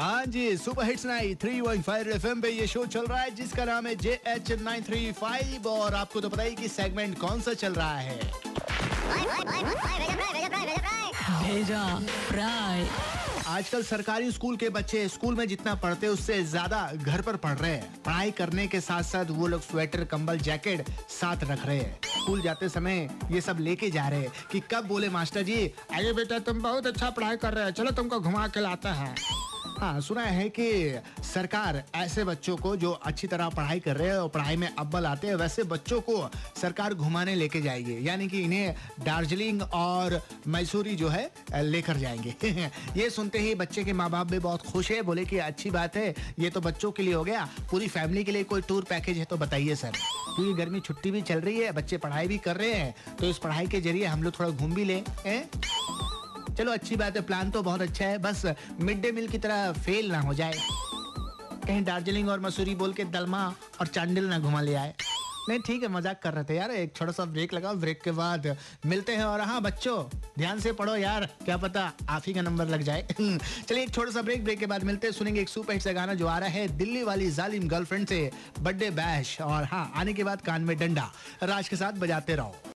हाँ जी super hits nine three one five F पे ये शो चल रहा है जिसका नाम है J H nine three five और आपको तो पता ही कि सेगमेंट कौन सा चल रहा है। भेजा फ्राई आजकल सरकारी स्कूल के बच्चे स्कूल में जितना पढ़ते हैं उससे ज़्यादा घर पर पढ़ रहे हैं। पढ़ाई करने के साथ साथ वो लोग स्वेटर कंबल जैकेट साथ रख रहे हैं। स्कूल जाते समय ये सब लेके जा रहे हैं कि कब बोले मास्टर जी अरे बेटा तुम बहुत अच्छा पढ़ाई कर रहे हो चलो तुमको घुमा के लाता है। हाँ सुना है कि सरकार ऐसे बच्चों को जो अच्छी तरह पढ़ाई कर रहे हैं और पढ़ाई में अव्वल आते हैं, वैसे बच्चों को सरकार घुमाने लेके जाएगी। यानी कि इन्हें दार्जिलिंग और मैसूरी जो है लेकर जाएँगे। ये सुनते ही बच्चे के माँ बाप भी बहुत खुश है, बोले कि अच्छी बात है, ये तो बच्चों के लिए हो गया, पूरी फैमिली के लिए कोई टूर पैकेज है तो बताइए सर। क्योंकि गर्मी छुट्टी भी चल रही है, बच्चे पढ़ाई भी कर रहे हैं तो इस पढ़ाई के ज़रिए हम लोग थोड़ा घूम भी लें चलो, अच्छी बात है प्लान तो बहुत अच्छा है, बस मिड डे मील की तरह फेल ना हो जाए। कहीं दार्जिलिंग और मसूरी बोल के दलमा और चांडिल ना घुमा ले आए। नहीं, ठीक है, मज़ाक कर रहे थे यार, एक छोटा सा ब्रेक लगाओ ब्रेक के बाद मिलते हैं और हाँ बच्चों, ध्यान से पढ़ो यार, क्या पता आप ही का नंबर लग जाए। चलिए, एक छोटा सा ब्रेक ब्रेक के बाद मिलते हैं, सुनेंगे एक सुपर हिट सा गाना जो आ रहा है दिल्ली वाली जालिम गर्लफ्रेंड से बर्थडे बैश और हाँ आने के बाद कान में डंडा। राज के साथ बजाते रहो।